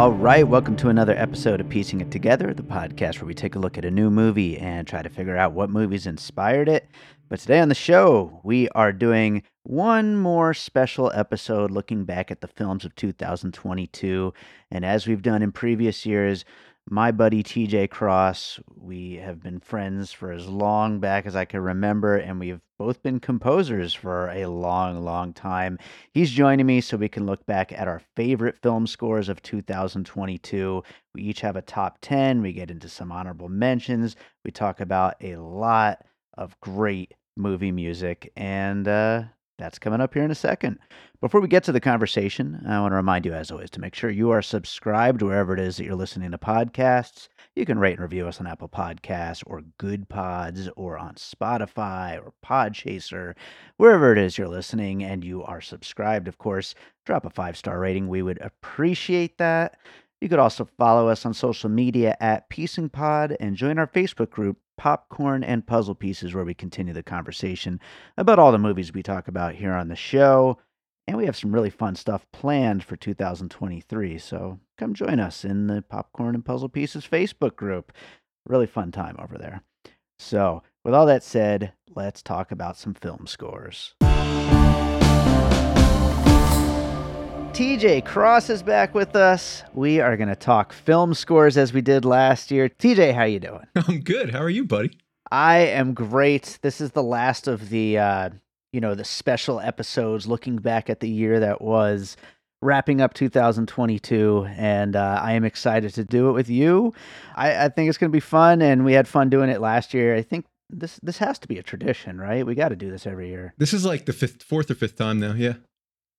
All right, welcome to another episode of Piecing It Together, the podcast where we take a look at a new movie and try to figure out what movies inspired it. But today on the show, we are doing one more special episode looking back at the films of 2022. And as we've done in previous years, my buddy TJ Cross, we have been friends for as long back as I can remember, and we've both been composers for a long, long time. He's joining me so we can look back at our favorite film scores of 2022. We each have a top 10, we get into some honorable mentions, we talk about a lot of great movie music, and uh, that's coming up here in a second. Before we get to the conversation, I want to remind you, as always, to make sure you are subscribed wherever it is that you're listening to podcasts. You can rate and review us on Apple Podcasts or Goodpods or on Spotify or Podchaser, wherever it is you're listening and you are subscribed, of course. Drop a five star rating. We would appreciate that. You could also follow us on social media at Piecing Pod and join our Facebook group, Popcorn and Puzzle Pieces, where we continue the conversation about all the movies we talk about here on the show. And we have some really fun stuff planned for 2023. So come join us in the Popcorn and Puzzle Pieces Facebook group. Really fun time over there. So, with all that said, let's talk about some film scores. TJ Cross is back with us. We are going to talk film scores as we did last year. TJ, how you doing? I'm good. How are you, buddy? I am great. This is the last of the uh, you know, the special episodes looking back at the year that was wrapping up 2022 and uh, i am excited to do it with you i, I think it's going to be fun and we had fun doing it last year i think this this has to be a tradition right we got to do this every year This is like the fifth, fourth or fifth time now. Yeah.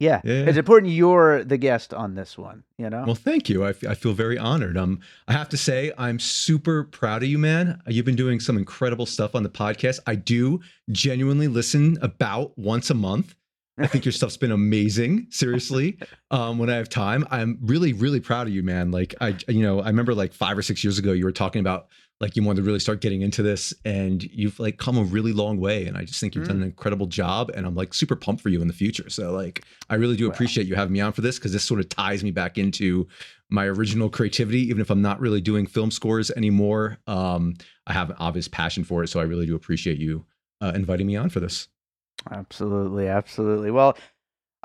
Yeah. Yeah. it's important you're the guest on this one you know Well, thank you. I, f- I feel very honored. Um, I have to say, I'm super proud of you, man. You've been doing some incredible stuff on the podcast. I do genuinely listen about once a month. I think your stuff's been amazing. Seriously, um, when I have time, I'm really, really proud of you, man. Like I, you know, I remember like five or six years ago, you were talking about like you wanted to really start getting into this, and you've like come a really long way. And I just think you've done an incredible job, and I'm like super pumped for you in the future. So like, I really do Wow. appreciate you having me on for this because this sort of ties me back into my original creativity, even if I'm not really doing film scores anymore. Um, I have an obvious passion for it, so I really do appreciate you uh, inviting me on for this. Absolutely, absolutely. Well,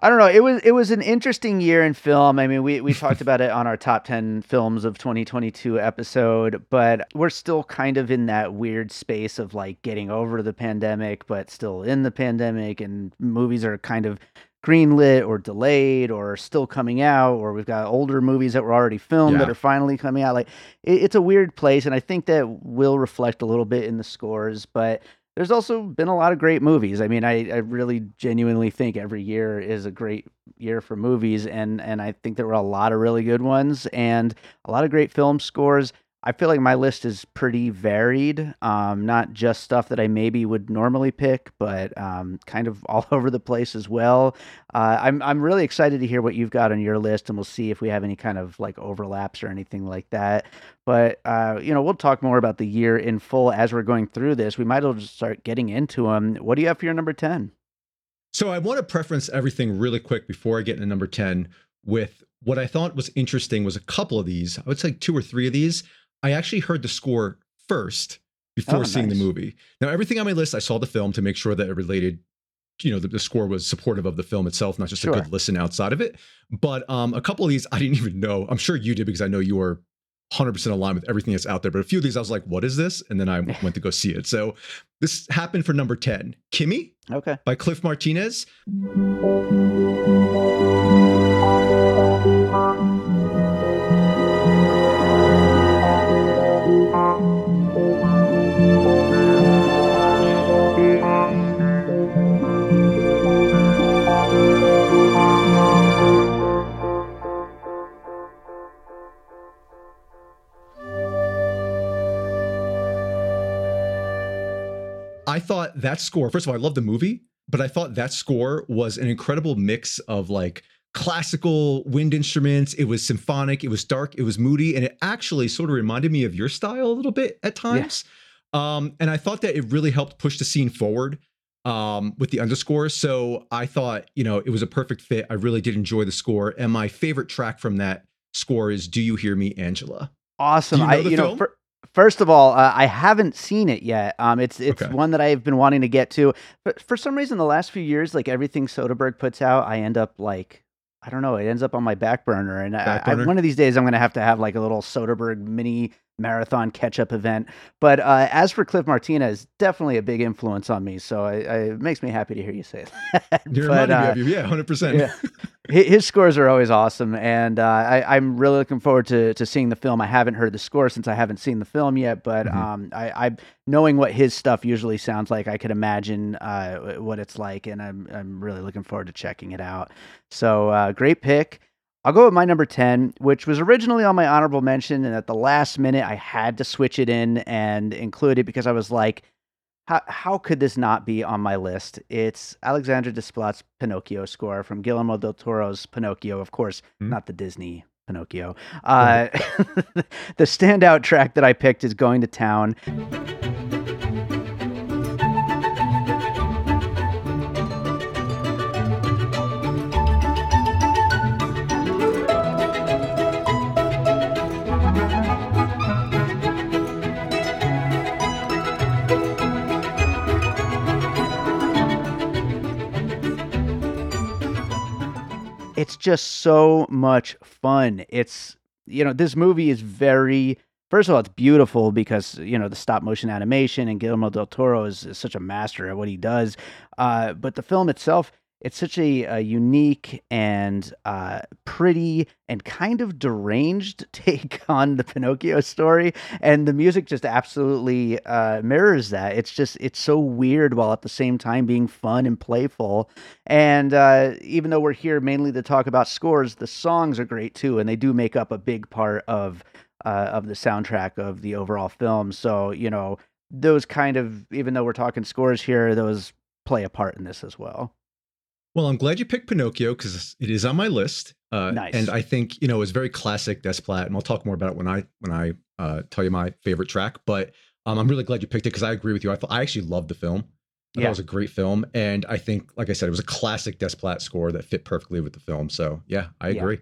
I don't know. It was it was an interesting year in film. I mean, we we talked about it on our top 10 films of 2022 episode, but we're still kind of in that weird space of like getting over the pandemic but still in the pandemic and movies are kind of greenlit or delayed or still coming out or we've got older movies that were already filmed that are finally coming out like it, it's a weird place and i think that will reflect a little bit in the scores but there's also been a lot of great movies. I mean, I, I really genuinely think every year is a great year for movies, and and I think there were a lot of really good ones and a lot of great film scores. I feel like my list is pretty varied, um, not just stuff that I maybe would normally pick, but um, kind of all over the place as well. Uh, I'm I'm really excited to hear what you've got on your list, and we'll see if we have any kind of like overlaps or anything like that. But uh, you know, we'll talk more about the year in full as we're going through this. We might as well just start getting into them. What do you have for your number ten? So I want to preference everything really quick before I get into number 10 with what I thought was interesting was a couple of these. I would say two or three of these. I actually heard the score first before Oh, seeing the movie. Now, everything on my list, I saw the film to make sure that it related you know the, the, score was supportive of the film itself, not just Sure. a good listen outside of it. But um, a couple of these I didn't even know. I'm sure you did because I know you are 100% aligned with everything that's out there. But a few of these I was like, what is this? And then I went to go see it. So this happened for number 10, Kimi Okay. by Cliff Martinez. I thought that score, first of all, I love the movie, but I thought that score was an incredible mix of like classical wind instruments. It was symphonic, it was dark, it was moody, and it actually sort of reminded me of your style a little bit at times. Um, and I thought that it really helped push the scene forward um, with the underscore. So I thought, you know, it was a perfect fit. I really did enjoy the score. And my favorite track from that score is Do You Hear Me, Angela? Awesome. Do you know I, you know, film? Fir- first of all, uh, I haven't seen it yet. Um, it's it's Okay. one that I've been wanting to get to, but for some reason, the last few years, like everything Soderbergh puts out, I end up like. I don't know. It ends up on my back burner, and Back I, I, one of these days I'm going to have to have like a little Soderbergh mini marathon catch-up event. But uh, as for Cliff Martinez, definitely a big influence on me. So I, I, it makes me happy to hear you say that. You're But, uh, of you. Yeah, 100%. yeah. Hi- His scores are always awesome, and uh, I, I'm really looking forward to to seeing the film. I haven't heard the score since I haven't seen the film yet, but Mhm. um, I, I knowing what his stuff usually sounds like, I could imagine uh, what it's like, and I'm I'm really looking forward to checking it out. So uh, great pick. I'll go with my number 10, which was originally on my honorable mention. And at the last minute, I had to switch it in and include it because I was like, how, how could this not be on my list? It's Alexandre Desplat's Pinocchio score from Guillermo del Toro's Pinocchio, of course, Hmm. not the Disney Pinocchio. Uh, the standout track that I picked is Going to Town. It's just so much fun. It's you know this movie is very first of all it's beautiful because you know the stop motion animation and Guillermo del Toro is, is such a master at what he does. Uh, but the film itself it's such a, a unique and uh, pretty and kind of deranged take on the Pinocchio story, and the music just absolutely uh, mirrors that. It's just it's so weird while at the same time being fun and playful. And uh, even though we're here mainly to talk about scores, the songs are great too, and they do make up a big part of uh, of the soundtrack of the overall film. So you know those kind of even though we're talking scores here, those play a part in this as well. Well, I'm glad you picked Pinocchio because it is on my list. Uh, Nice. And I think you know it's very classic Desplat, and I'll talk more about it when I when I uh, tell you my favorite track. But um, I'm really glad you picked it because I agree with you. I thought I actually loved the film. I Yeah. it was a great film, and I think, like I said, it was a classic Desplat score that fit perfectly with the film. So yeah, I Yeah. agree.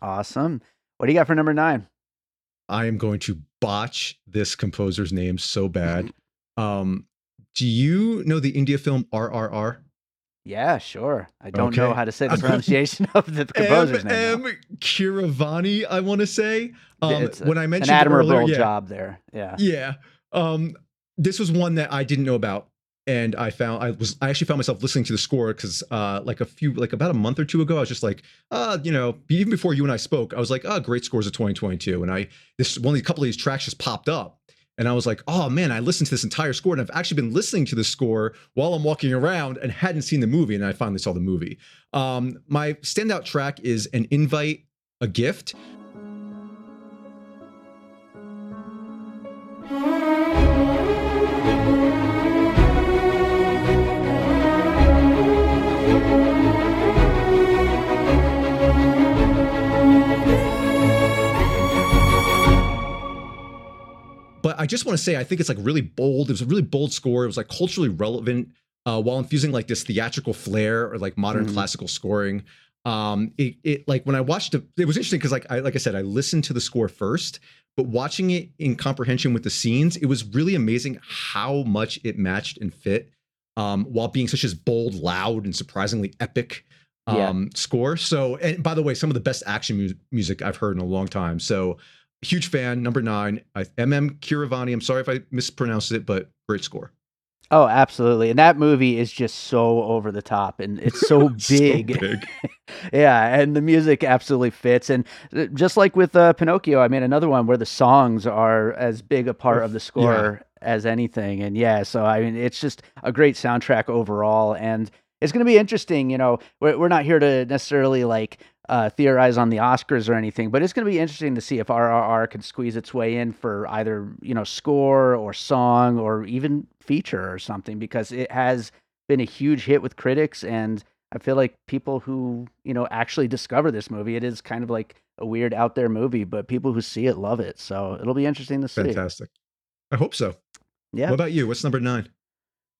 Awesome. What do you got for number nine? I am going to botch this composer's name so bad. Um, do you know the India film RRR? Yeah, sure. I don't know how to say the pronunciation of the composer's name. though. M. Keeravani, I want to say. Um, It's a- when I An mentioned admirable earlier, yeah, job there. Yeah. yeah. Um, this was one that I didn't know about, and I found I was I actually found myself listening to the score because uh, like a few like about a month or two ago, I was just like, uh, you know, even before you and I spoke, I was like, oh, great scores of 2022, and I this one of these couple of these tracks just popped up. And I was like, oh man, I listened to this entire score, and I've actually been listening to the score while I'm walking around and hadn't seen the movie, and I finally saw the movie. Um, my standout track is an invite, a gift. But I just want to say, I think it's like really bold. It was a really bold score. It was like culturally relevant uh, while infusing like this theatrical flair or like modern Mhm. classical scoring. Um, it, it like when I watched it, it was interesting because like I like I said, I listened to the score first, but watching it in comprehension with the scenes, it was really amazing how much it matched and fit um, while being such as bold, loud, and surprisingly epic um, yeah. score. So, and by the way, some of the best action mu- music I've heard in a long time. So, huge fan. Number nine, MM Keeravani. I'm sorry if I mispronounced it, but great score. Oh, absolutely. And that movie is just so over the top and it's so big. so big. yeah, and the music absolutely fits and uh, just like with uh, Pinocchio, I mean another one where the songs are as big a part of the score yeah. as anything and yeah, so I mean it's just a great soundtrack overall and it's going to be interesting, you know, we're, we're not here to necessarily like uh, theorize on the Oscars or anything, but it's going to be interesting to see if RRR can squeeze its way in for either you know score or song or even feature or something because it has been a huge hit with critics and I feel like people who you know actually discover this movie, it is kind of like a weird out there movie, but people who see it love it. So it'll be interesting to see. Fantastic. I hope so. Yeah. What about you? What's number nine?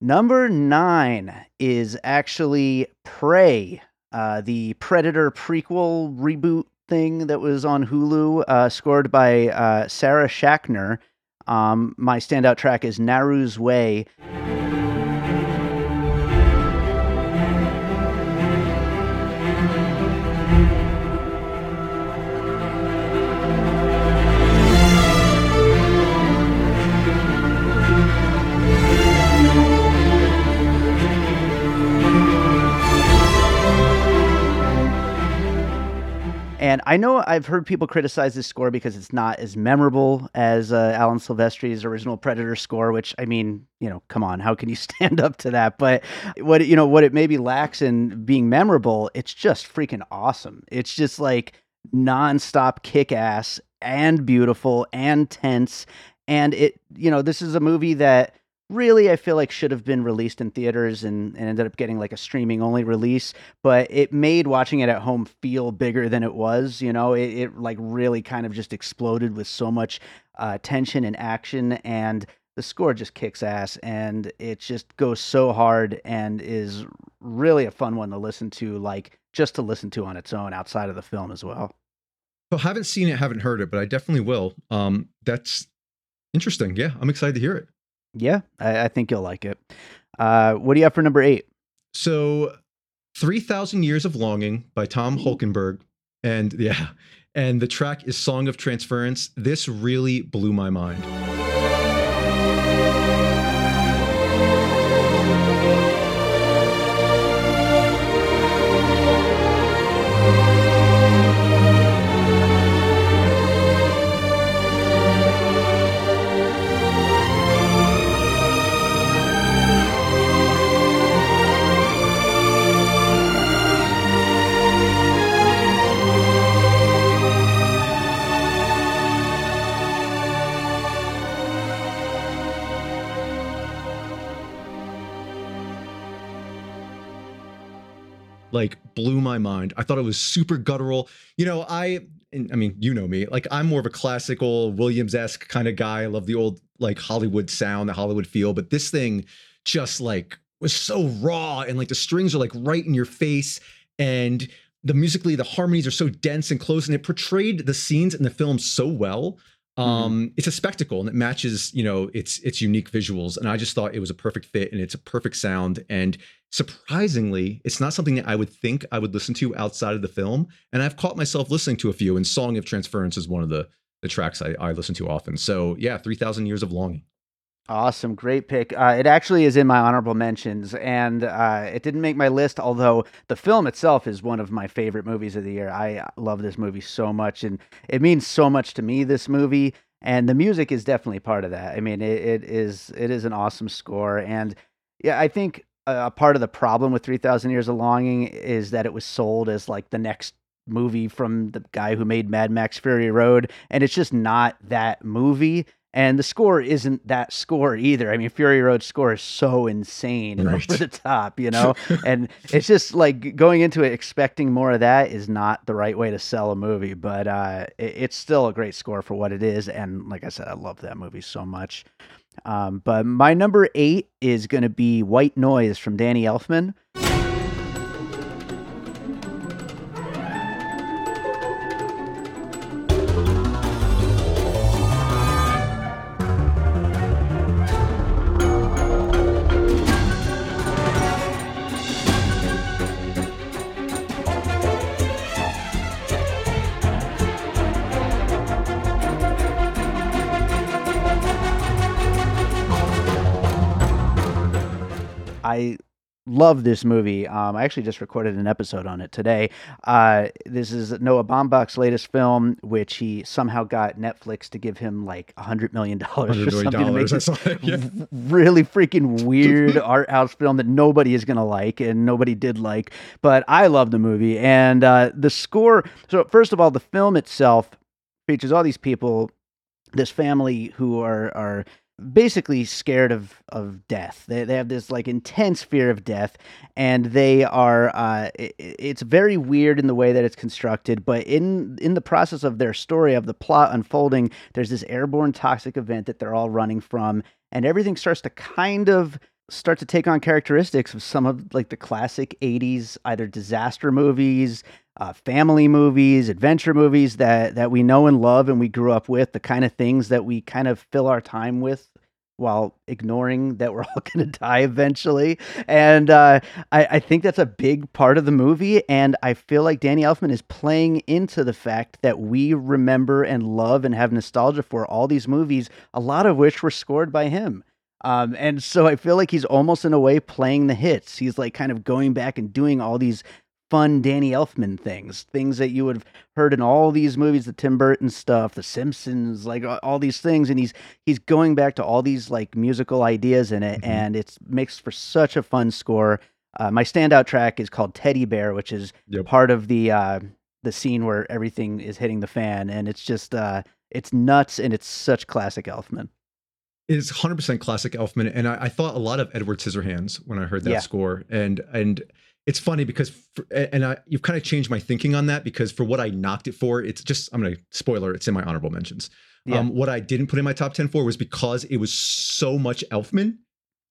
Number nine is actually Prey uh, the Predator prequel reboot thing that was on Hulu, uh, scored by uh, Sarah Schachner. Um, my standout track is Naru's Way. And I know I've heard people criticize this score because it's not as memorable as uh, Alan Silvestri's original Predator score. Which I mean, you know, come on, how can you stand up to that? But what you know, what it maybe lacks in being memorable, it's just freaking awesome. It's just like nonstop kick ass and beautiful and tense. And it, you know, this is a movie that really I feel like should have been released in theaters and, and ended up getting like a streaming only release. But it made watching it at home feel bigger than it was. You know, it, it like really kind of just exploded with so much uh, tension and action and the score just kicks ass and it just goes so hard and is really a fun one to listen to like just to listen to on its own outside of the film as well well haven't seen it haven't heard it but i definitely will um that's interesting yeah i'm excited to hear it yeah, I, I think you'll like it. Uh, what do you have for number eight? So, 3,000 Years of Longing by Tom Holkenborg. And yeah, and the track is Song of Transference. This really blew my mind. Blew my mind. I thought it was super guttural. You know, I I mean, you know me. Like I'm more of a classical Williams-esque kind of guy. I love the old like Hollywood sound, the Hollywood feel, but this thing just like was so raw and like the strings are like right in your face and the musically the harmonies are so dense and close and it portrayed the scenes in the film so well. Um mm-hmm. it's a spectacle and it matches you know its its unique visuals. And i just thought it was a perfect fit and it's a perfect sound. And surprisingly it's not something that i would think i would listen to outside of the film. And i've caught myself listening to a few and song of transference is one of the the tracks i, I listen to often. So yeah 3000 years of longing Awesome, great pick. Uh, it actually is in my honorable mentions, and uh, it didn't make my list. Although the film itself is one of my favorite movies of the year. I love this movie so much, and it means so much to me. This movie, and the music is definitely part of that. I mean, it, it is it is an awesome score, and yeah, I think a part of the problem with Three Thousand Years of Longing is that it was sold as like the next movie from the guy who made Mad Max Fury Road, and it's just not that movie and the score isn't that score either. I mean, Fury Road score is so insane right. over the top, you know? and it's just like going into it expecting more of that is not the right way to sell a movie, but uh, it, it's still a great score for what it is. And like I said, I love that movie so much. Um, but my number eight is going to be White Noise from Danny Elfman. Love this movie. Um, I actually just recorded an episode on it today. Uh, this is Noah Baumbach's latest film, which he somehow got Netflix to give him like a hundred million dollars or something to make this yeah. really freaking weird art house film that nobody is gonna like and nobody did like. But I love the movie and uh, the score. So first of all, the film itself features all these people, this family who are are basically scared of of death. They they have this like intense fear of death, and they are. Uh, it, it's very weird in the way that it's constructed, but in in the process of their story of the plot unfolding, there's this airborne toxic event that they're all running from, and everything starts to kind of start to take on characteristics of some of like the classic 80s either disaster movies uh, family movies adventure movies that that we know and love and we grew up with the kind of things that we kind of fill our time with while ignoring that we're all going to die eventually and uh, I, I think that's a big part of the movie and i feel like danny elfman is playing into the fact that we remember and love and have nostalgia for all these movies a lot of which were scored by him um, and so I feel like he's almost in a way playing the hits. He's like kind of going back and doing all these fun Danny Elfman things, things that you would have heard in all these movies, the Tim Burton stuff, The Simpsons, like all these things. And he's he's going back to all these like musical ideas in it, mm-hmm. and it makes for such a fun score. Uh, my standout track is called Teddy Bear, which is yep. part of the uh, the scene where everything is hitting the fan, and it's just uh, it's nuts, and it's such classic Elfman It is 100% classic Elfman, and I, I, thought a lot of Edward Scissorhands when I heard that yeah. score, and and it's funny because for, and I, you've kind of changed my thinking on that because for what I knocked it for, it's just I'm gonna spoiler, it's in my honorable mentions. Yeah. Um, what I didn't put in my top 10 for was because it was so much Elfman,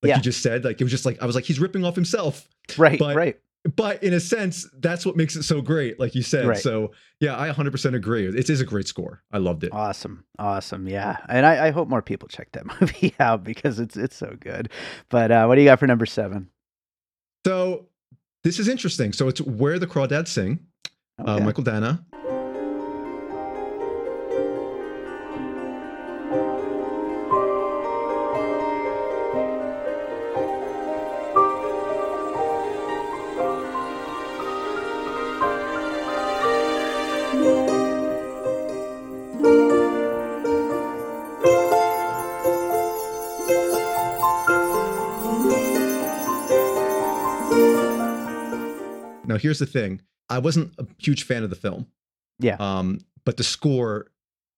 like yeah. you just said, like it was just like I was like he's ripping off himself, right? But, right but in a sense, that's what makes it so great, like you said. Right. So yeah, I 100% agree. It is a great score. I loved it. Awesome, awesome. Yeah, and I, I hope more people check that movie out because it's it's so good. But uh, what do you got for number seven? So this is interesting. So it's where the crawdads sing. Uh, okay. Uh, Mychael Danna. Here's the thing I wasn't a huge fan of the film. Yeah. Um, but the score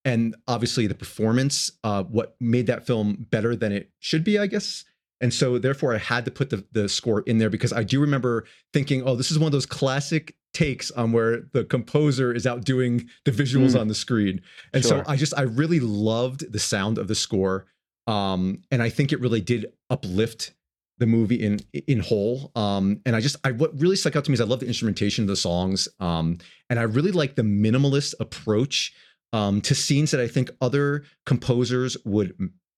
and obviously the performance, uh, what made that film better than it should be, I guess. And so therefore I had to put the, the score in there because I do remember thinking, oh, this is one of those classic takes on where the composer is outdoing the visuals mm. on the screen. And sure. so I just I really loved the sound of the score. Um, and I think it really did uplift the movie in in whole. Um, and I just I what really stuck out to me is I love the instrumentation of the songs. Um, and I really like the minimalist approach um, to scenes that I think other composers would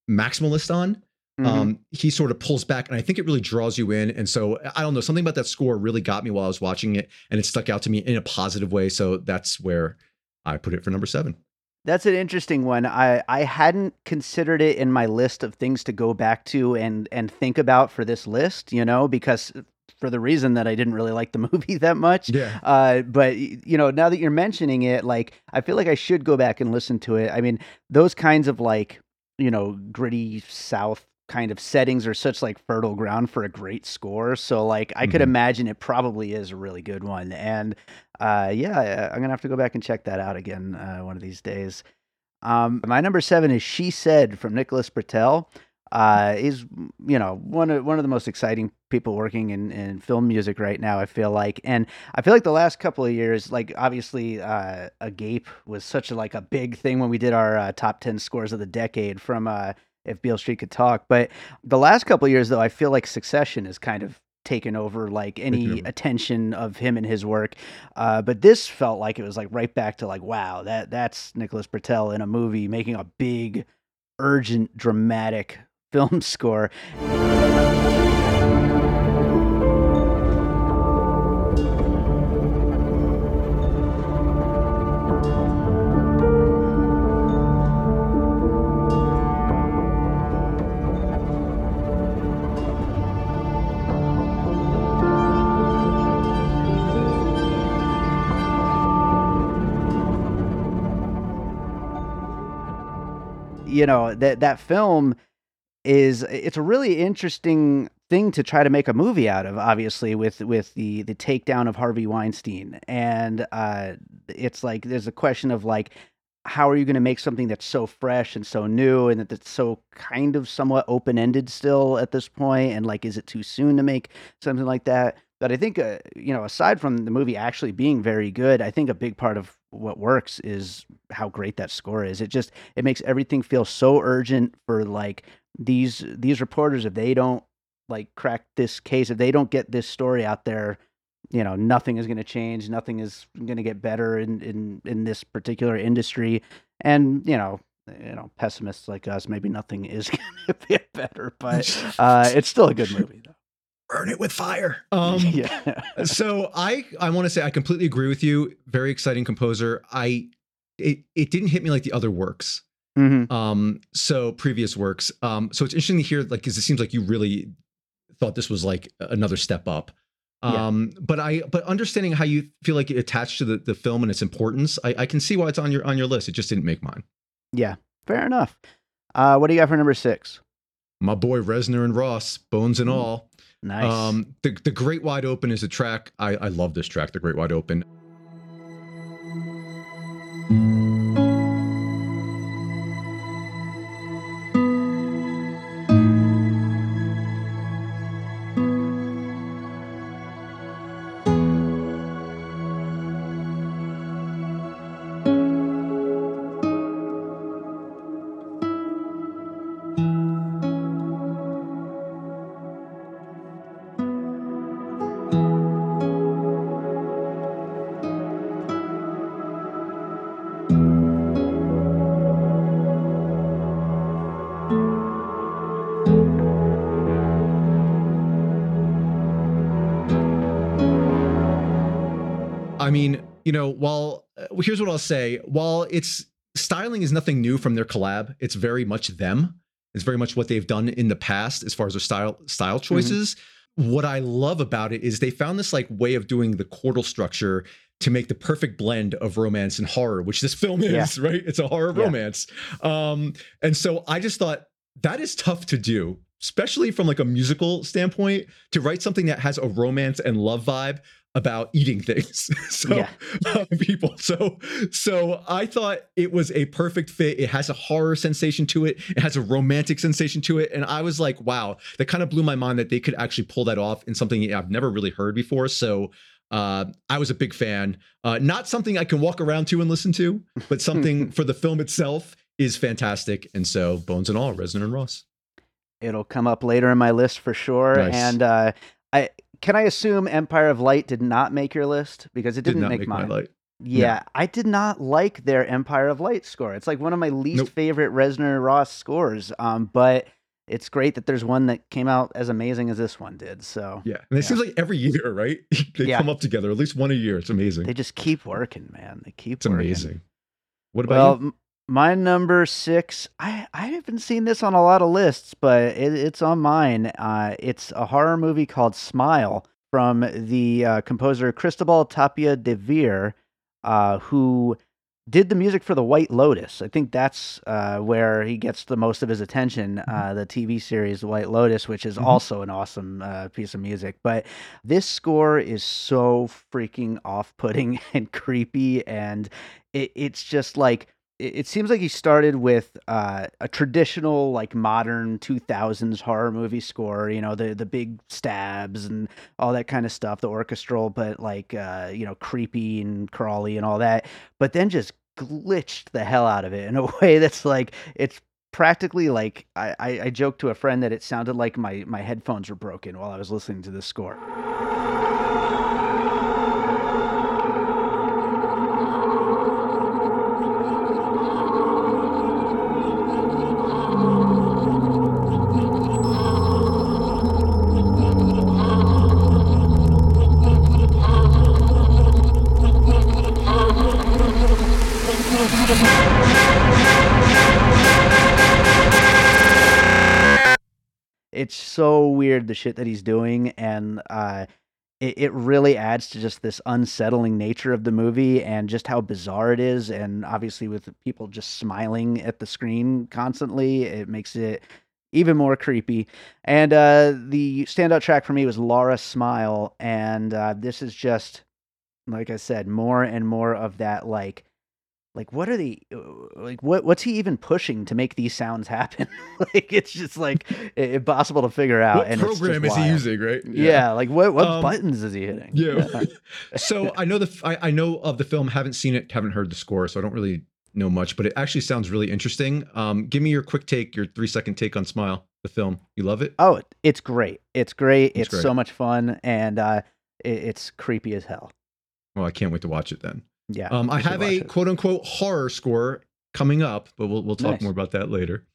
maximalist on. Mm-hmm. Um, he sort of pulls back, and I think it really draws you in. And so I don't know, something about that score really got me while I was watching it, and it stuck out to me in a positive way. So that's where I put it for number seven. That's an interesting one. I, I hadn't considered it in my list of things to go back to and and think about for this list, you know, because for the reason that I didn't really like the movie that much. Yeah. Uh, but you know, now that you're mentioning it, like I feel like I should go back and listen to it. I mean, those kinds of like you know gritty South kind of settings are such like fertile ground for a great score. So like I mm-hmm. could imagine it probably is a really good one. And uh, yeah, I'm gonna have to go back and check that out again uh, one of these days. Um, my number seven is "She Said" from Nicholas Britell. Uh, he's you know one of one of the most exciting people working in, in film music right now. I feel like, and I feel like the last couple of years, like obviously, uh, Agape was such a like a big thing when we did our uh, top ten scores of the decade from uh, if Beale Street could talk. But the last couple years, though, I feel like Succession is kind of taken over like any attention of him and his work. Uh, but this felt like it was like right back to like, wow, that that's Nicholas Britell in a movie making a big, urgent, dramatic film score. You know that that film is it's a really interesting thing to try to make a movie out of obviously with with the the takedown of Harvey Weinstein. And uh it's like there's a question of like how are you going to make something that's so fresh and so new and that's so kind of somewhat open-ended still at this point? And like is it too soon to make something like that? But i think uh, you know aside from the movie actually being very good i think a big part of what works is how great that score is. It just it makes everything feel so urgent for like these these reporters if they don't like crack this case if they don't get this story out there you know nothing is going to change nothing is going to get better in, in in this particular industry. And you know you know pessimists like us maybe nothing is going to get better but uh it's still a good movie though burn it with fire. Um yeah. so i i want to say i completely agree with you. Very exciting composer. I it, it didn't hit me like the other works Mhm. um so previous works. Um so it's interesting to hear like because it seems like you really thought this was like another step up. Yeah. um but i but understanding how you feel like it attached to the, the film and its importance I, I can see why it's on your on your list. It just didn't make mine. Yeah. Fair enough. Uh what do you got for number six? My boy reznor and ross bones and Ooh, all nice. Um the, the great wide open is a track i i love this track the great wide open here's what I'll say: while it's styling is nothing new from their collab, it's very much them. It's very much what they've done in the past as far as their style style choices. What I love about it is they found this like way of doing the chordal structure to make the perfect blend of romance and horror, which this film is, right? It's a horror Yeah. romance. Um, and so I just thought that is tough to do, especially from like a musical standpoint, to write something that has a romance and love vibe about eating things. so Yeah. uh, people. So so I thought it was a perfect fit. It has a horror sensation to it. It has a romantic sensation to it. And I was like, wow, that kind of blew my mind that they could actually pull that off in something I've never really heard before. So uh, I was a big fan. Uh, not something I can walk around to and listen to, but something for the film itself is fantastic. And so Bones and All, Reznor and Ross. it'll come up later in my list for sure Nice. and uh i can i assume empire of light did not make your list because it Did didn't not make, make mine my light. Yeah, I did not like their Empire of Light score. It's like one of my least Nope. favorite Reznor Ross scores. Um, but it's great that there's one that came out as amazing as this one did. So Yeah. And it Yeah. seems like every year, right? they Yeah. come up together, at least one a year. It's amazing. they just keep working, man. They keep It's working. amazing. What about Well, you? My number six, I, I haven't seen this on a lot of lists, but it, it's on mine. Uh, it's a horror movie called Smile from the uh, composer Cristobal Tapia de Veer, uh, who did the music for The White Lotus. I think that's uh, where he gets the most of his attention, uh, the TV series The White Lotus, which is Mhm. also an awesome uh, piece of music. But this score is so freaking off putting and creepy. And it, it's just like, it, seems like he started with uh, a traditional, like modern 2000s horror movie score, you know, the, the big stabs and all that kind of stuff, the orchestral, but like, uh, you know, creepy and crawly and all that. But then just glitched the hell out of it in a way that's like, it's practically like I, I, I joked to a friend that it sounded like my, my headphones were broken while I was listening to this score. It's so weird the shit that he's doing, and uh, it, it really adds to just this unsettling nature of the movie and just how bizarre it is. And obviously, with people just smiling at the screen constantly, it makes it even more creepy. And uh, the standout track for me was Laura Smile, and uh, this is just like I said, more and more of that like like what are they uh, like what what's he even pushing to make these sounds happen? Like it's just like impossible to figure out what and program is wild. he using right? Yeah, like what what Um, buttons is he hitting? yeah. So i know the I, I know of the film haven't seen it haven't heard the score so i don't really know much but it actually sounds really interesting. Um give me your quick take your three second take on smile the film. You love it? Oh it's great. It's great. It's it's, great. so much fun and uh it, it's creepy as hell. Well i can't wait to watch it then yeah Um, I have a it. quote unquote horror score coming up, but we'll we'll talk Nice. more about that later.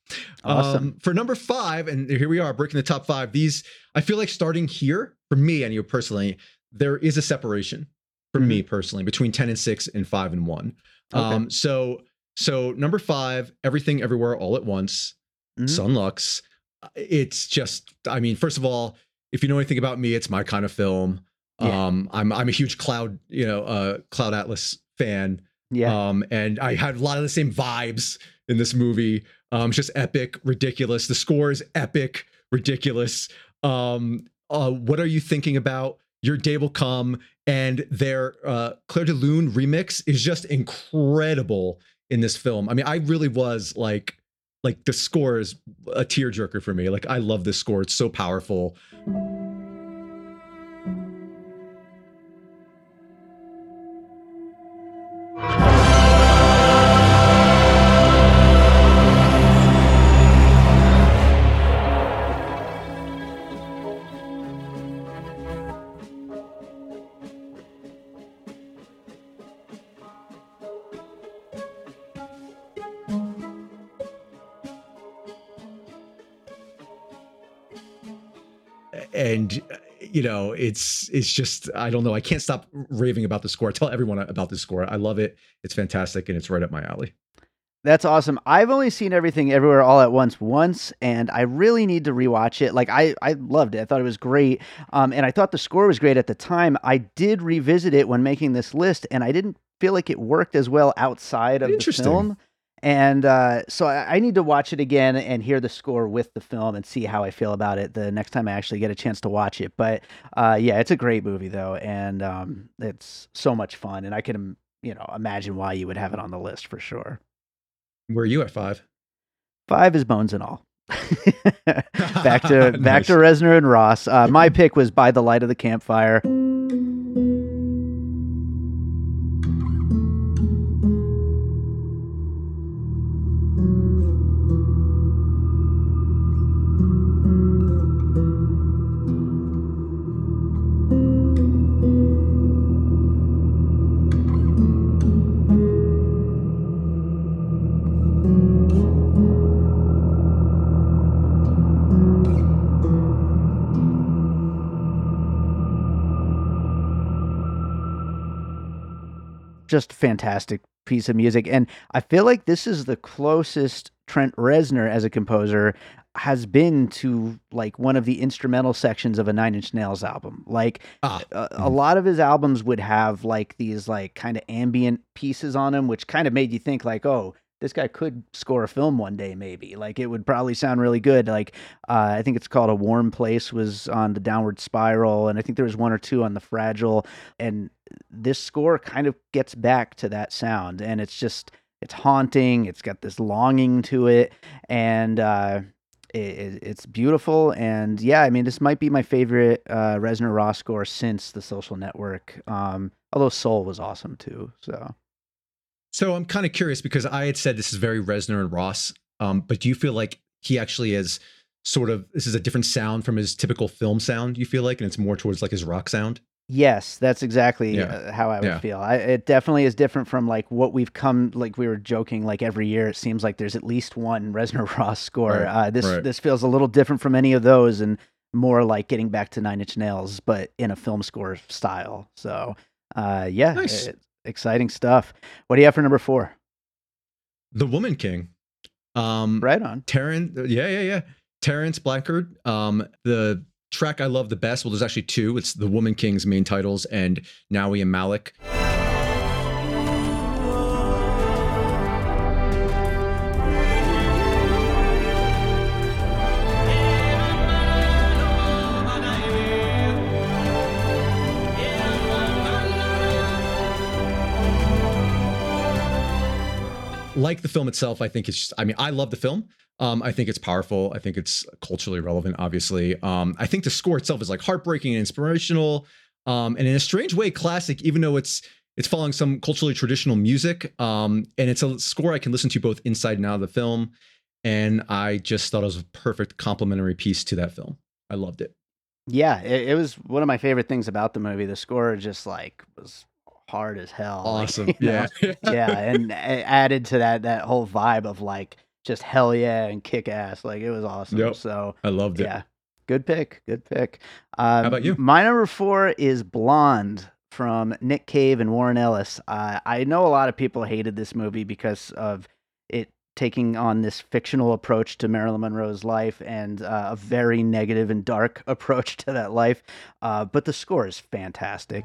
Awesome. Um, for number five, and here we are breaking the top five. These I feel like starting here for me and you personally, there is a separation for me personally between ten and six and five and one. Mm-hmm. Okay. Um, so so number five, everything everywhere all at once, Mhm. Son Lux. It's just, I mean, first of all, if you know anything about me, it's my kind of film. Yeah. Um, I'm I'm a huge cloud, you know, uh, Cloud Atlas fan. yeah Um, and I had a lot of the same vibes in this movie. Um, it's just epic, ridiculous. The score is epic, ridiculous. Um, uh, what are you thinking about? Your day will come, and their uh, Clair de Lune remix is just incredible in this film. I mean, I really was like, like the score is a tearjerker for me. Like, I love this score. It's so powerful. And uh, you know it's it's just i don't know i can't stop raving about the score I tell everyone about this score i love it it's fantastic and it's right up my alley That's awesome. I've only seen everything everywhere all at once once, and I really need to rewatch it. Like I, I loved it. I thought it was great, um, and I thought the score was great at the time. I did revisit it when making this list, and I didn't feel like it worked as well outside of the film. And uh, so I, I need to watch it again and hear the score with the film and see how I feel about it the next time I actually get a chance to watch it. But uh, yeah, it's a great movie though, and um, it's so much fun, and I can you know imagine why you would have it on the list for sure. where are you at five Five is bones and all. back to back Nice. to Reznor and Ross. Uh, my pick was by the light of the campfire. Just fantastic piece of music, and I feel like this is the closest Trent Reznor as a composer has been to like one of the instrumental sections of a Nine Inch Nails album. Like ah a, a Mhm. lot of his albums would have like these like kind of ambient pieces on them, which kind of made you think like, oh, this guy could score a film one day, maybe. Like it would probably sound really good. Like uh, I think it's called A Warm Place was on the Downward Spiral, and I think there was one or two on the Fragile. And this score kind of gets back to that sound, and it's just it's haunting. It's got this longing to it, and uh, it, it- it's beautiful. And yeah, I mean, this might be my favorite uh, Ross score since The Social Network. Um, although Soul was awesome too. So so i'm kind of curious because i had said this is very reznor and ross um, but do you feel like he actually is sort of this is a different sound from his typical film sound you feel like and it's more towards like his rock sound yes, that's exactly Yeah. uh, how I would Yeah. feel. I, it definitely is different from like what we've come. Like we were joking, like every year it seems like there's at least one Reznor Ross score. Right, Uh, this right. this feels a little different from any of those, and more like getting back to Nine Inch Nails, but in a film score style. So uh, yeah, Nice. it- exciting stuff. What do you have for number four? the woman king um Right on. Terrence, yeah, yeah, yeah. Terence Blanchard, um, the track I love the best, well, there's actually two. It's the Woman King's main titles and Nawi and Malik. Like the film itself, I think it's just, I mean, I love the film. Um, I think it's powerful. I think it's culturally relevant, obviously. Um, I think the score itself is like heartbreaking and inspirational. Um, and in a strange way, classic, even though it's it's following some culturally traditional music. Um, and it's a score I can listen to both inside and out of the film. And I just thought it was a perfect complementary piece to that film. I loved it. Yeah, it, it was one of my favorite things about the movie. The score just like was hard as hell. Awesome. Like, yeah. yeah, and added to that that whole vibe of like just hell yeah and kick ass. Like it was awesome. Yep. So I loved it. yeah, good pick. Good pick. Um, How about you? My number four is Blonde from Nick Cave and Warren Ellis. Uh, I know a lot of people hated this movie because of it taking on this fictional approach to Marilyn Monroe's life and uh, a very negative and dark approach to that life. Uh, but the score is fantastic.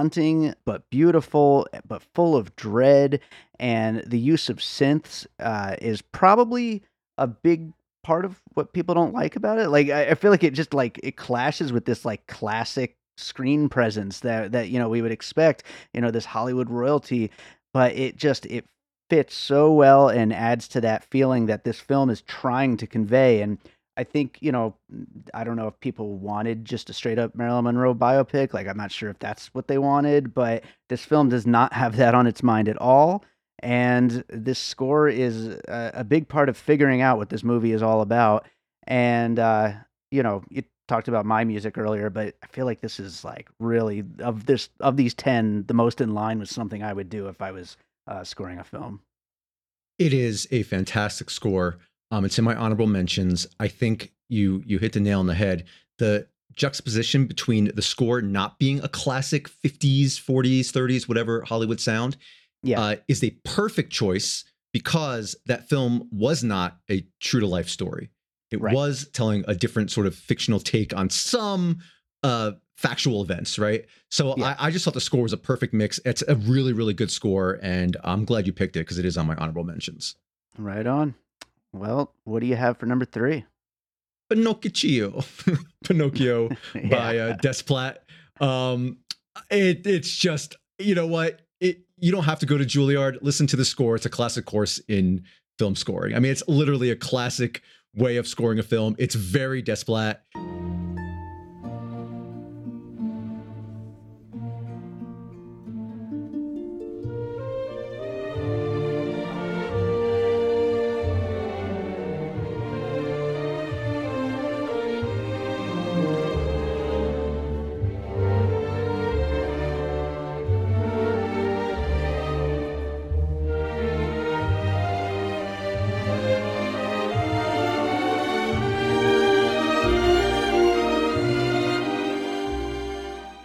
Haunting but beautiful but full of dread. And the use of synths uh, is probably a big part of what people don't like about it. Like I, I feel like it just like it clashes with this like classic screen presence that that you know we would expect you know this hollywood royalty. But it just it fits so well and adds to that feeling that this film is trying to convey. And I think, you know, I don't know if people wanted just a straight up Marilyn Monroe biopic. Like, I'm not sure if that's what they wanted, but this film does not have that on its mind at all. And this score is a, a big part of figuring out what this movie is all about. And, uh, you know, you talked about my music earlier, but I feel like this is like really of this of these ten, the most in line with something I would do if I was uh, scoring a film. It is a fantastic score. Um, it's in my honorable mentions. I think you you hit the nail on the head. The juxtaposition between the score not being a classic 50s, 40s, 30s, whatever Hollywood sound, Yeah. uh, is a perfect choice because that film was not a true to life story. It Right. was telling a different sort of fictional take on some uh, factual events, right? So Yeah. I, I just thought the score was a perfect mix. It's a really, really good score, and I'm glad you picked it because it is on my honorable mentions. Right on. Well, what do you have for number three? Pinocchio, Pinocchio by uh, Desplat. Um, it it's just you know what it you don't have to go to Juilliard. Listen to the score. It's a classic course in film scoring. I mean, it's literally a classic way of scoring a film. It's very Desplat.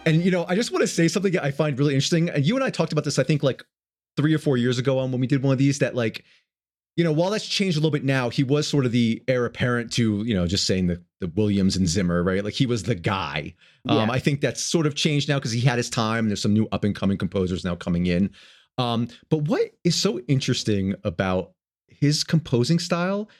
And you know, I just want to say something I find really interesting. And you and I talked about this, I think, like three or four years ago on when we did one of these. That like, you know, while that's changed a little bit now, he was sort of the heir apparent to you know just saying the the Williams and Zimmer, right? Like he was the guy. Um, I think that's sort of changed now because he had his time. And there's some new up and coming composers now coming in. Um, but what is so interesting about his composing style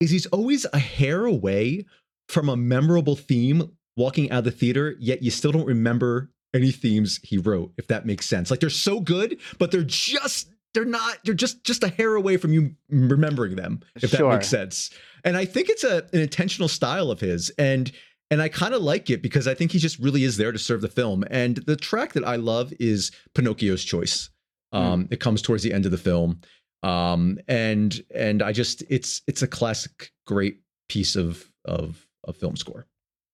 is he's always a hair away from a memorable theme walking out of the theater, yet you still don't remember any themes he wrote, if that makes sense. Like they're so good, but they're just they're not they're just just a hair away from you remembering them, if Sure. that makes sense. And I think it's a an intentional style of his. And and I kind of like it because I think he just really is there to serve the film. And the track that I love is Pinocchio's Choice. Um, mm. It comes towards the end of the film, um, and and I just it's it's a classic, great piece of of a film score.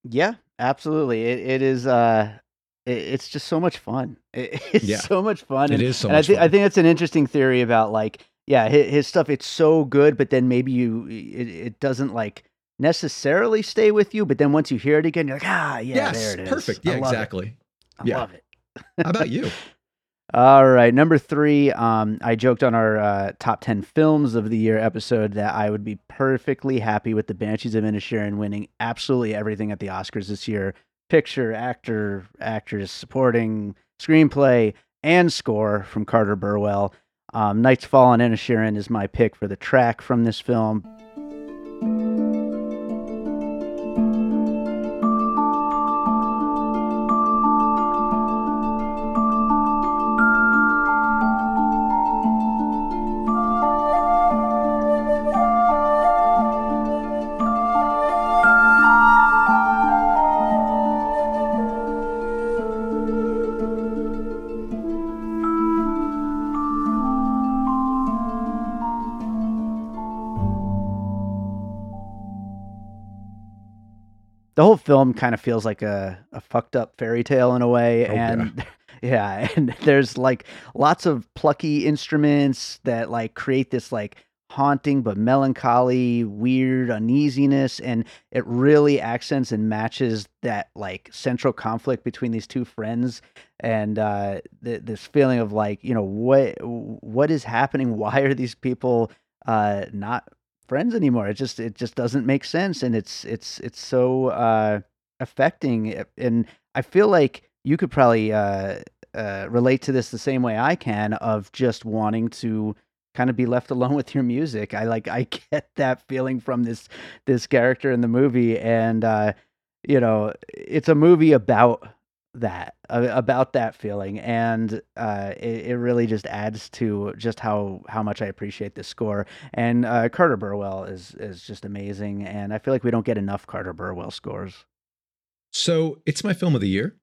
Yeah, absolutely. It it is. Uh, it, it's just so much fun. It, it's yeah. so much fun. And, it is so much I, th- fun. I think it's an interesting theory about like yeah, his, his, stuff. It's so good, but then maybe you it, doesn't like necessarily stay with you. But then once you hear it again, you're like, ah, yeah, yes, there it is. Perfect. Yeah, exactly. It. I yeah. love it. How about you? All right, number three. Um, I joked on our uh, top ten films of the year episode that I would be perfectly happy with the Banshees of Inisherin winning absolutely everything at the Oscars this year: picture, actor, actress, supporting, screenplay, and score from Carter Burwell. Um, Nights Fall on Inisherin is my pick for the track from this film. Film kind of feels like a, a fucked up fairy tale in a way. Oh, and yeah. yeah, and there's like lots of plucky instruments that like create this like haunting but melancholy, weird uneasiness. And it really accents and matches that like central conflict between these two friends and uh, th- this feeling of like, you know, what what is happening? Why are these people uh, not friends anymore. It just it just doesn't make sense, and it's it's it's so uh, affecting. And I feel like you could probably uh, uh, relate to this the same way I can of just wanting to kind of be left alone with your music. I like I get that feeling from this this character in the movie, and uh, you know, it's a movie about that about that feeling and uh, it, it, really just adds to just how how much i appreciate this score and uh, carter burwell is is just amazing and i feel like we don't get enough carter burwell scores so it's my film of the year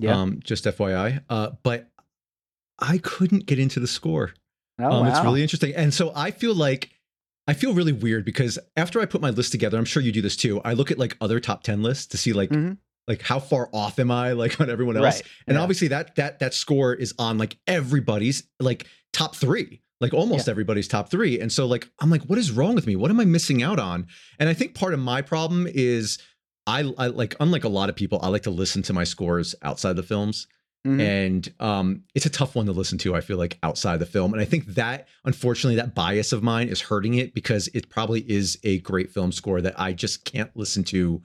yeah um, just fyi uh, but i couldn't get into the score oh, um, wow. it's really interesting and so i feel like I feel really weird because after I put my list together, I'm sure you do this too. I look at like other top 10 lists to see like mm-hmm like how far off am I like on everyone else? Right. And yeah. obviously that that that score is on like everybody's like top 3. Like almost yeah. everybody's top 3. And so like I'm like what is wrong with me? What am I missing out on? And I think part of my problem is I, I like unlike a lot of people I like to listen to my scores outside the films. Mm-hmm. And um, it's a tough one to listen to, I feel like, outside the film. And I think that, unfortunately, that bias of mine is hurting it because it probably is a great film score that I just can't listen to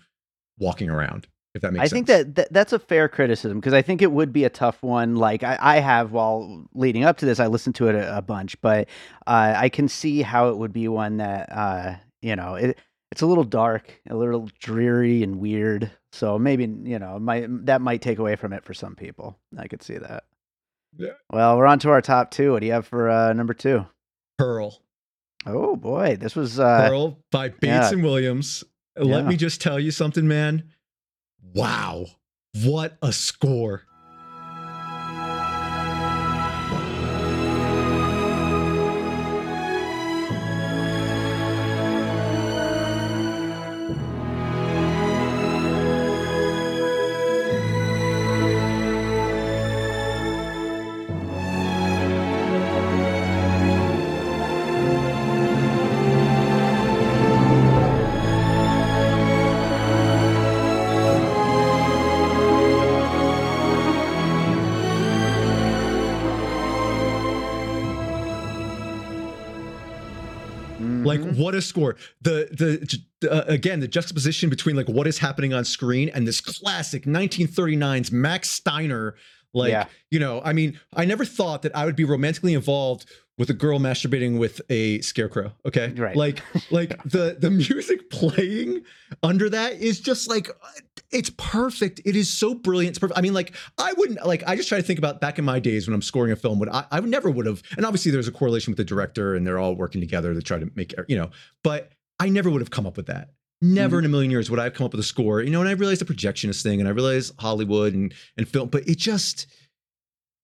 walking around if that makes I sense. think that, that that's a fair criticism because I think it would be a tough one. Like I, I have while leading up to this, I listened to it a, a bunch, but uh, I can see how it would be one that uh, you know it, it's a little dark, a little dreary and weird. So maybe you know might that might take away from it for some people. I could see that. Yeah. Well, we're on to our top two. What do you have for uh, number two? Pearl. Oh boy, this was uh, Pearl by Bates yeah. and Williams. Let yeah. me just tell you something, man Wow, what a score! What a score! The the uh, again the juxtaposition between like what is happening on screen and this classic 1939's Max Steiner. Like yeah. you know, I mean, I never thought that I would be romantically involved with a girl masturbating with a scarecrow. Okay, right? Like like the the music playing under that is just like it's perfect. It is so brilliant. It's perfect. I mean, like I wouldn't like. I just try to think about back in my days when I'm scoring a film. Would I? I never would have. And obviously, there's a correlation with the director, and they're all working together to try to make you know. But I never would have come up with that. Never Mhm. in a million years would I have come up with a score. You know, and I realized the projectionist thing, and I realized Hollywood and and film, but it just.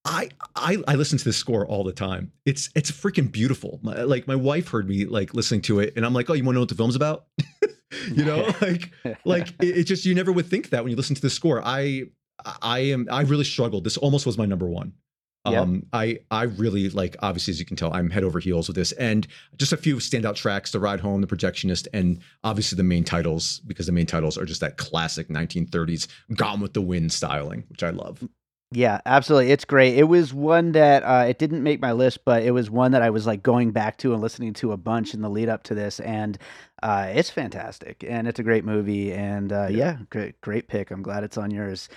I, I I listen to this score all the time. It's it's freaking beautiful. My, like my wife heard me like listening to it, and I'm like, oh, you want to know what the film's about? you know, like like it, it just you never would think that when you listen to the score. I I am I really struggled. This almost was my number one. Yeah. Um, I I really like obviously as you can tell I'm head over heels with this, and just a few standout tracks: "The Ride Home," "The Projectionist," and obviously the main titles because the main titles are just that classic 1930s Gone with the Wind styling, which I love. Yeah, absolutely. It's great. It was one that uh, it didn't make my list, but it was one that I was like going back to and listening to a bunch in the lead up to this, and uh, it's fantastic and it's a great movie. And uh, Yeah. yeah, great, great pick. I'm glad it's on yours.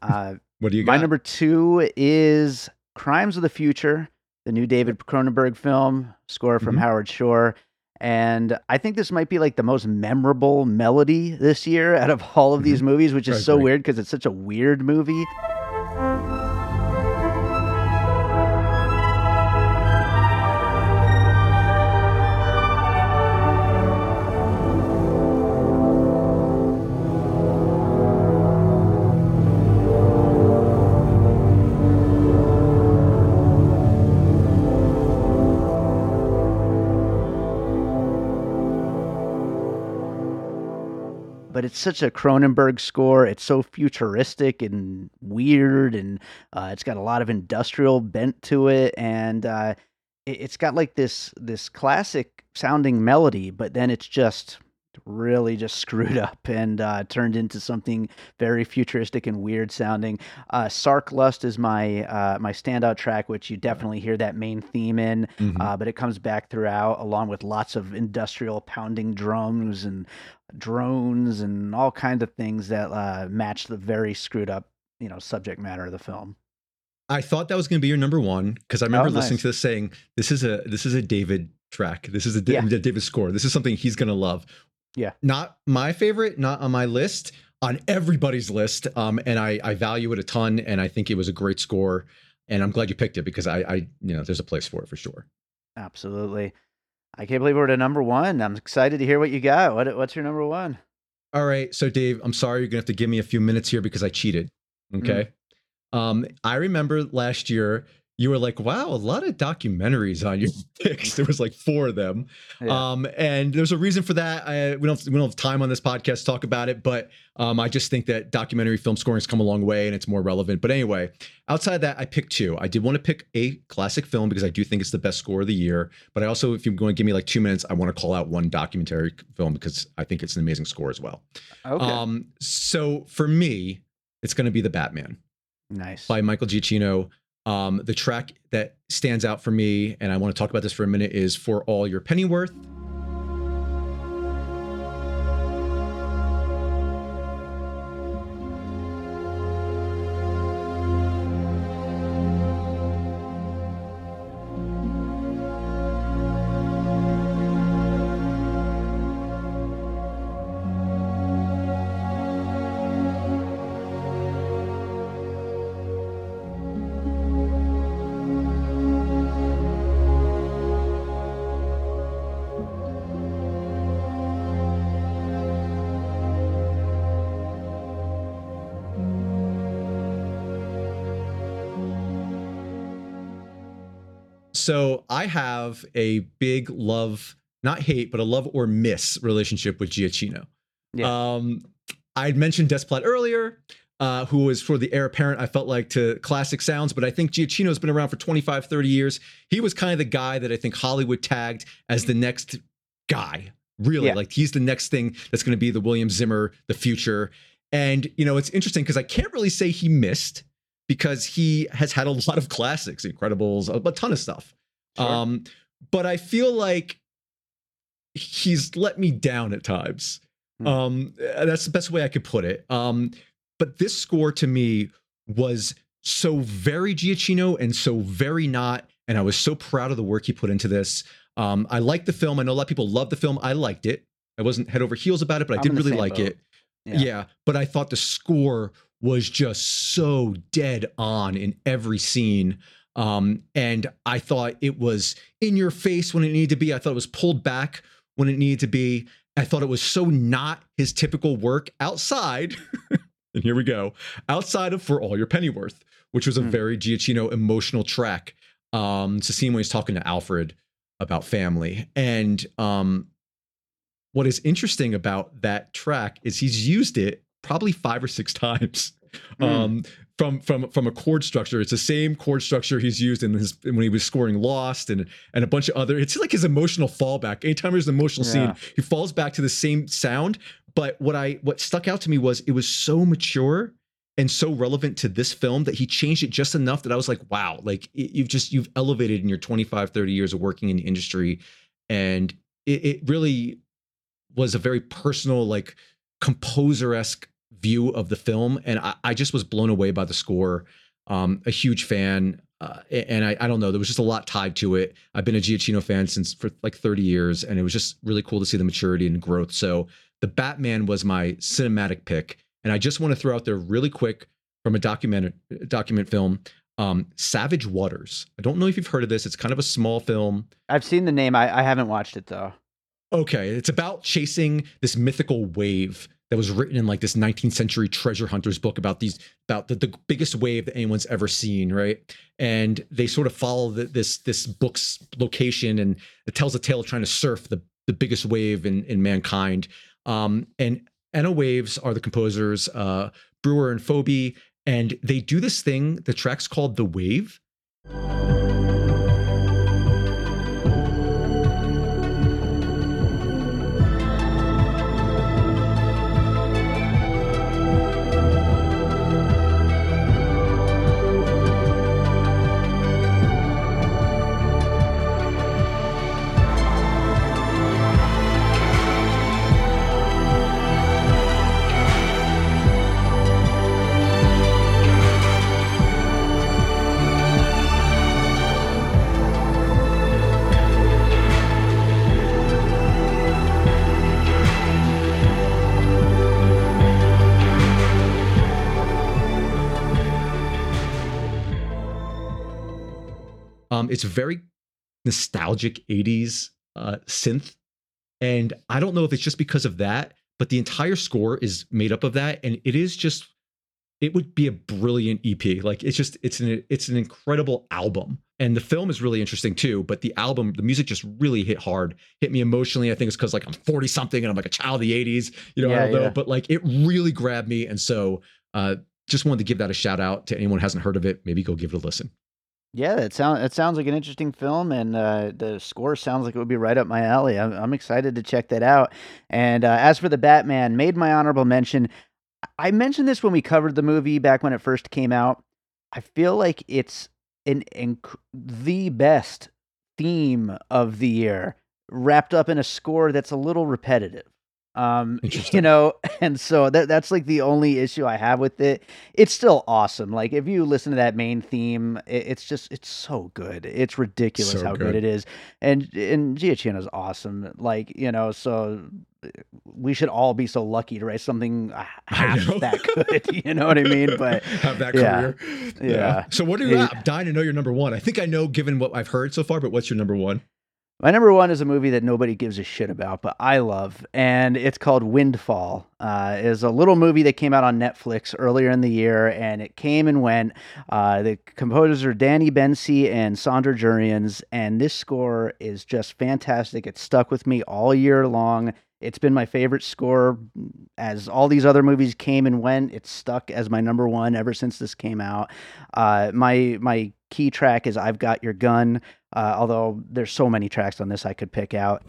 Uh, What do you my got? number two is Crimes of the Future, the new David Cronenberg film, score from Mhm. Howard Shore. And I think this might be like the most memorable melody this year out of all of these movies, which is so weird because it's such a weird movie. But it's such a Cronenberg score. It's so futuristic and weird, and uh, it's got a lot of industrial bent to it, and uh, it, it's got like this this classic sounding melody, but then it's just really just screwed up and uh, turned into something very futuristic and weird sounding. Uh, Sark Lust is my uh, my standout track, which you definitely hear that main theme in Mhm. uh, but it comes back throughout along with lots of industrial pounding drums and drones and all kinds of things that uh, match the very screwed up you know subject matter of the film I thought that was going to be your number one because I remember Oh, listening to this saying this is a this is a David track. This is a, Yeah. a David score. This is something he's going to love. Yeah. Not my favorite, not on my list, on everybody's list. Um, and I I value it a ton, and I think it was a great score. And I'm glad you picked it because I I you know there's a place for it for sure. absolutely i can't believe we're to number one i'm excited to hear what you got what, what's your number one All right, so Dave, I'm sorry you're gonna have to give me a few minutes here because I cheated. Okay. Um, I remember last year you were like, "Wow, a lot of documentaries on your picks." There was like four of them, Yeah. um, and there's a reason for that. I, we don't we don't have time on this podcast to talk about it, but um, I just think that documentary film scoring has come a long way and it's more relevant. But anyway, outside of that, I picked two. I did want to pick a classic film because I do think it's the best score of the year. But I also, if you're going to give me like two minutes, I want to call out one documentary film because I think it's an amazing score as well. okay Um, so for me, it's going to be The Batman nice by Michael Giacchino. Um, the track that stands out for me, and I want to talk about this for a minute, is For All Your Pennyworth. So I have a big love, not hate, but a love or miss relationship with Giacchino. Yeah. Um, I'd mentioned Desplat earlier, uh, who was for the heir apparent, I felt like, to classic sounds, but I think Giacchino's been around for 25, 30 years. He was kind of the guy that I think Hollywood tagged as the next guy. Really, Yeah. like he's the next thing that's going to be the William Zimmer, the future. And, you know, it's interesting because I can't really say he missed because he has had a lot of classics, Incredibles, a, a ton of stuff. Sure. Um, but I feel like he's let me down at times. Hmm. Um, uh, that's the best way I could put it. Um, but this score to me was so very Giacchino and so very not. And I was so proud of the work he put into this. Um, I liked the film. I know a lot of people love the film. I liked it. I wasn't head over heels about it, but I I'm did really like boat. it. Yeah. Yeah. but I thought the score was just so dead on in every scene. Um, and I thought it was in your face when it needed to be. I thought it was pulled back when it needed to be. I thought it was so not his typical work outside. and here we go outside of For All Your Pennyworth, which was a Hmm. very Giacchino emotional track. Um, it's a scene when he's talking to Alfred about family. And um, what is interesting about that track is he's used it probably five or six times. Um, from from from a chord structure, it's the same chord structure he's used in his when he was scoring Lost and and a bunch of other. It's like his emotional fallback. Anytime there's an emotional Yeah. scene, he falls back to the same sound. But what I what stuck out to me was it was so mature and so relevant to this film that he changed it just enough that I was like, wow, like it, you've just you've elevated in your 25, 30 years of working in the industry. And it, it really was a very personal, like composer-esque view of the film. And I, I just was blown away by the score. Um, a huge fan. Uh, and I, I don't know, there was just a lot tied to it. I've been a Giacchino fan since for like 30 years, and it was just really cool to see the maturity and growth. So the Batman was my cinematic pick. And I just want to throw out there really quick from a document document film, um, Savage Waters. I don't know if you've heard of this. It's kind of a small film. I've seen the name. I, I haven't watched it though. Okay, it's about chasing this mythical wave that was written in like this 19th century treasure hunters book about these about the, the biggest wave that anyone's ever seen, right? And they sort of follow the, this this book's location, and it tells a tale of trying to surf the the biggest wave in in mankind. Um, and Enna Waves are the composers, uh, Brewer and Phoebe, and they do this thing. The track's called "The Wave." It's very nostalgic 80s uh, synth. And I don't know if it's just because of that, but the entire score is made up of that. And it is just, it would be a brilliant EP. Like it's just, it's an, it's an incredible album. And the film is really interesting too, but the album, the music just really hit hard, hit me emotionally. I think it's because like I'm 40 something and I'm like a child of the 80s, you know, I don't know, yeah. but like it really grabbed me. And so, uh, just wanted to give that a shout out to anyone who hasn't heard of it. Maybe go give it a listen. Yeah, that sounds that sounds like an interesting film, and uh, the score sounds like it would be right up my alley. I'm, I'm excited to check that out. And uh, as for the Batman, made my honorable mention. I mentioned this when we covered the movie back when it first came out. I feel like it's an inc- the best theme of the year, wrapped up in a score that's a little repetitive. Um, you know, and so that that's like the only issue I have with it. It's still awesome. Like if you listen to that main theme, it, it's just it's so good. It's ridiculous So how good. good. it is, and and Giacchino's awesome. Like you know, so uh, we should all be so lucky to write something half that good. You know what I mean? But have that yeah, career. yeah. So what are you I'm dying to know your number one. I think I know given what I've heard so far, but what's your number one? My number one is a movie that nobody gives a shit about, but I love, and it's called Windfall. Uh, is a little movie that came out on Netflix earlier in the year, and it came and went. Uh, the composers are Danny Bensi and Saunder Jurriaans, and this score is just fantastic. It stuck with me all year long. It's been my favorite score as all these other movies came and went. It's stuck as my number one ever since this came out. Uh, my my key track is "I've Got Your Gun." Uh, although there's so many tracks on this I could pick out.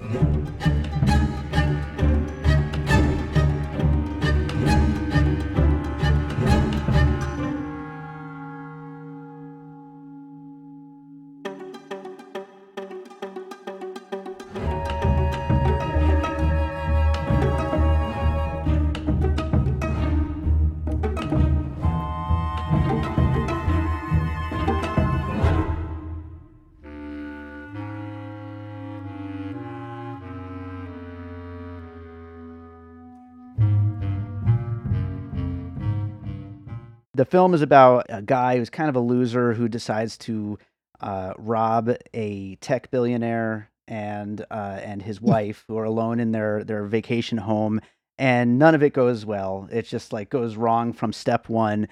The film is about a guy who's kind of a loser who decides to uh, rob a tech billionaire and uh, and his wife who are alone in their their vacation home, and none of it goes well. It just like goes wrong from step one.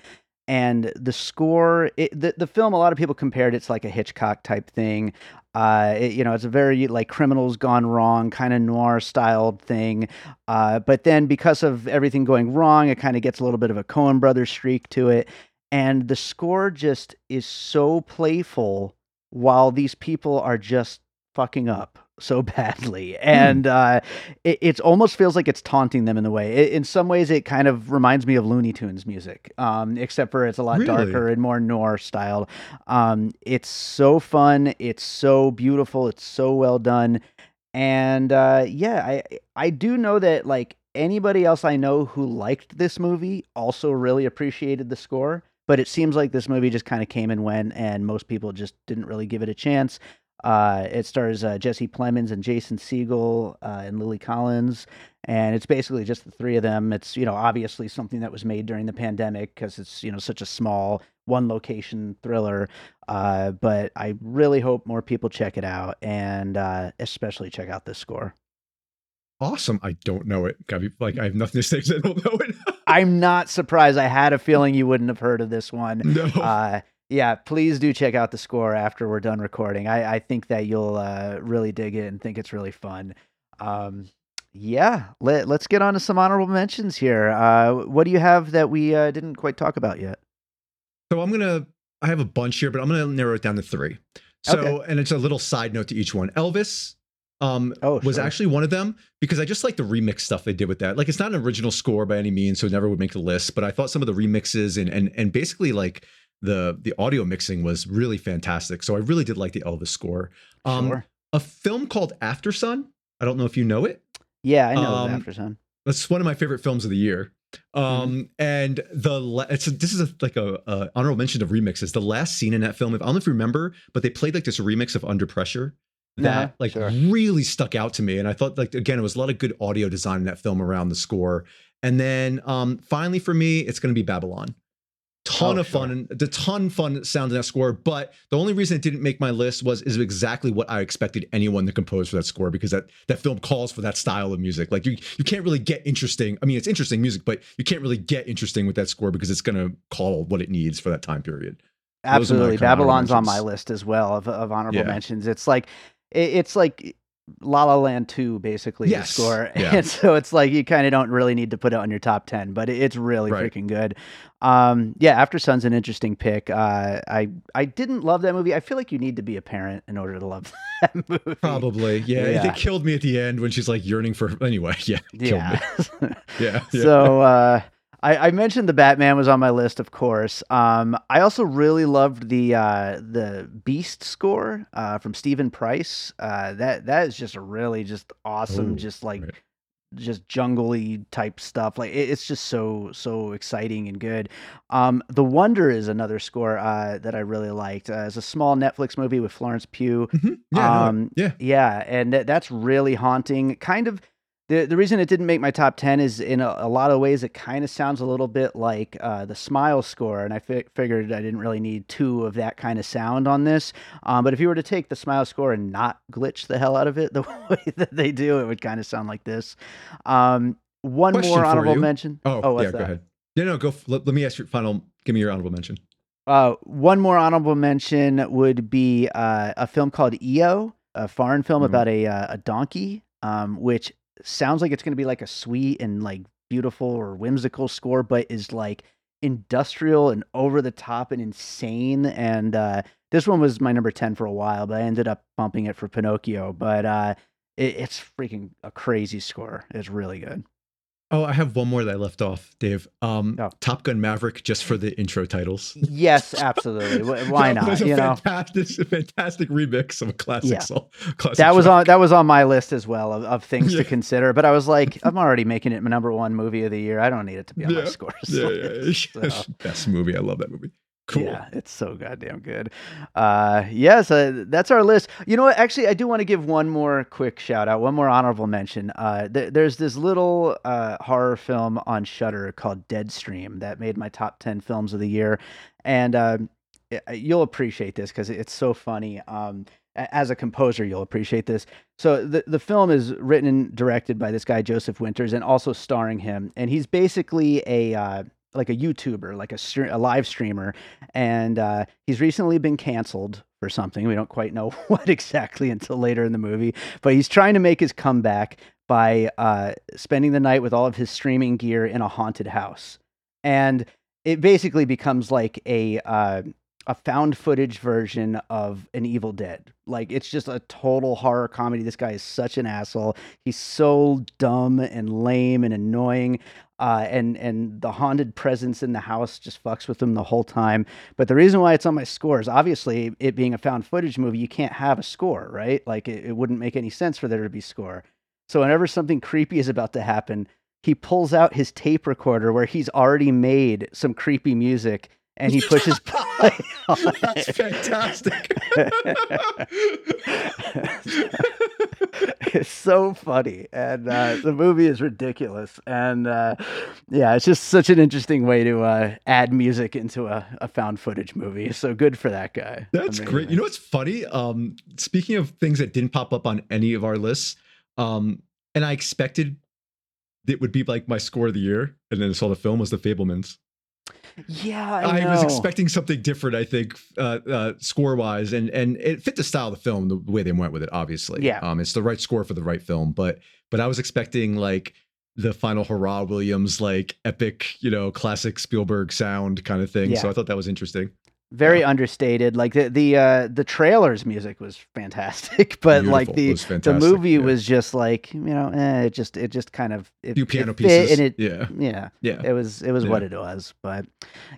And the score, it, the the film, a lot of people compared it's like a Hitchcock type thing. Uh, it, you know, it's a very like criminals gone wrong kind of noir styled thing. Uh, but then because of everything going wrong, it kind of gets a little bit of a Coen Brothers streak to it. And the score just is so playful while these people are just fucking up so badly. And uh it it's almost feels like it's taunting them in the way. I in some ways it kind of reminds me of looney tunes music um except for it's a lot Really? darker and more noir style. Um it's so fun. It's so beautiful. It's so well done. And uh yeah i i do know that like anybody else i know who liked this movie also really appreciated the score but it seems like this movie just kind of came and went and most people just didn't really give it a chance uh, it stars uh, Jesse Plemons and Jason Segel uh, and Lily Collins, and it's basically just the three of them. It's you know obviously something that was made during the pandemic because it's you know such a small one location thriller. Uh, but I really hope more people check it out and uh, especially check out this score. Awesome. I don't know it. Gotta like I have nothing to say 'cause I don't know it. I'm not surprised. I had a feeling you wouldn't have heard of this one. no. Yeah, please do check out the score after we're done recording. I, I think that you'll uh, really dig it and think it's really fun. Um, yeah, let, let's get on to some honorable mentions here. Uh, what do you have that we uh, didn't quite talk about yet? So I'm gonna. I have a bunch here, but I'm gonna narrow it down to three. So, Okay. and it's a little side note to each one. Elvis, um, Oh, was sure. actually one of them because I just like the remix stuff they did with that. Like, it's not an original score by any means, so it never would make the list. But I thought some of the remixes and and and basically like the the audio mixing was really fantastic. So I really did like the Elvis score. Um, sure. A film called Aftersun. I don't know if you know it. Yeah, I know um, After Sun. That's one of my favorite films of the year. Um, and the it's a, this is a, like a, a honorable mention of remixes. The last scene in that film, if I don't know if you remember, but they played like this remix of Under Pressure that Uh-huh, like sure. really stuck out to me. And I thought like again, it was a lot of good audio design in that film around the score. And then um, finally for me, it's going to be Babylon. Ton Oh, of fun and the ton fun sound in that score. But the only reason it didn't make my list was is exactly what I expected anyone to compose for that score because that that film calls for that style of music. Like you you can't really get interesting. I mean, it's interesting music, but you can't really get interesting with that score because it's gonna call what it needs for that time period. those are my Absolutely, kind of honorable Babylon's on my list as well of, of honorable Yeah. mentions. It's like it, it's like La La Land 2, basically, Yes, the score. yeah. And so it's like you kind of don't really need to put it on your top 10, but it's really Right. freaking good. Um, yeah, Aftersun's an interesting pick. Uh, I, I didn't love that movie. I feel like you need to be a parent in order to love that movie. Probably, yeah. Yeah. It killed me at the end when she's like yearning for. Anyway, yeah, it killed me. Yeah. Yeah, yeah. so uh, I, I mentioned the Batman was on my list, of course. Um, I also really loved the uh, the Beast score uh, from Steven Price. Uh, that that is just a really just awesome, Oh, just like right. just jungly type stuff. Like it, it's just so so exciting and good. Um, the Wonder is another score uh, that I really liked. Uh, it's a small Netflix movie with Florence Pugh. Mhm. yeah, no, Um, yeah. Yeah, and that, that's really haunting. Kind of the the reason it didn't make my top ten is in a, a lot of ways it kind of sounds a little bit like uh, the Smile score, and I fi- figured I didn't really need two of that kind of sound on this. Um, but if you were to take the Smile score and not glitch the hell out of it the way that they do, it would kind of sound like this. Um, one Question more honorable mention. Oh, what's yeah. Go that? ahead. Yeah, no, go. f- Let, let me ask your final. Give me your honorable mention. Uh, one more honorable mention would be uh, a film called EO, a foreign film Mhm. about a uh, a donkey, um, which sounds like it's going to be like a sweet and like beautiful or whimsical score, but is like industrial and over the top and insane. And uh, this one was my number ten for a while, but I ended up bumping it for Pinocchio. But uh, it, it's freaking a crazy score. It's really good. Oh, I have one more that I left off, Dave. Um, Oh. Top Gun Maverick, just for the intro titles. Yes, absolutely. Wh- Why not? You know. fantastic, a fantastic remix of a classic Yeah. song. Classic that was track. on that was on my list as well of, of things Yeah. to consider. But I was like, I'm already making it my number one movie of the year. I don't need it to be on my scores. Yeah, yeah, yeah. So, Best movie. I love that movie. Cool. Yeah, it's so goddamn good. Uh, yes, uh, that's our list. You know what? Actually, I do want to give one more quick shout out, one more honorable mention. Uh, th- there's this little uh, horror film on Shudder called Deadstream that made my top ten films of the year, and um, y- you'll appreciate this because it's so funny. Um, as a composer, you'll appreciate this. So the the film is written and directed by this guy Joseph Winters, and also starring him. And he's basically a uh, like a YouTuber, like a a live streamer, and uh, he's recently been canceled for something. We don't quite know what exactly until later in the movie, but he's trying to make his comeback by uh, spending the night with all of his streaming gear in a haunted house, and it basically becomes like a uh, a found footage version of an Evil Dead. Like it's just a total horror comedy. This guy is such an asshole. He's so dumb and lame and annoying. Uh, and and the haunted presence in the house just fucks with them the whole time. But the reason why it's on my score is obviously it being a found footage movie, you can't have a score, right? Like it, it wouldn't make any sense for there to be score. So whenever something creepy is about to happen, he pulls out his tape recorder where he's already made some creepy music and he pushes play on That's fantastic. it's so funny and uh, the movie is ridiculous and uh, yeah it's just such an interesting way to uh, add music into a, a found footage movie so good for that guy That's great. You know what's funny? Um, speaking of things that didn't pop up on any of our lists, um, and I expected it would be like my score of the year, and then I saw the film was The Fabelmans. Yeah I, I, was expecting something different. I think uh, uh, score wise, and and it fit the style of the film, the way they went with it. Obviously, Yeah. Um, it's the right score for the right film, but but I was expecting like the final hurrah Williams like epic, you know, classic Spielberg sound kind of thing. So I thought that was interesting. Very understated like the the uh the trailers music was fantastic but like the the movie yeah. was just like you know eh, it just it just kind of it, few piano it pieces. and it yeah, yeah yeah. it was it was Yeah. what it was but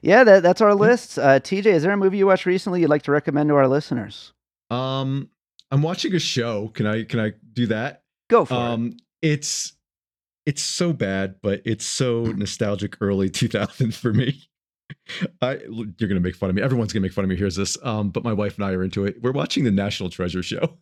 yeah that, that's our list uh tj is there a movie you watched recently you'd like to recommend to our listeners Um, I'm watching a show. Can I can I do that? go for it Um, it's it's so bad, but it's so nostalgic early 2000s for me. I you're gonna make fun of me. Everyone's gonna make fun of me. Here's this. Um, but my wife and I are into it. We're watching the National Treasure show.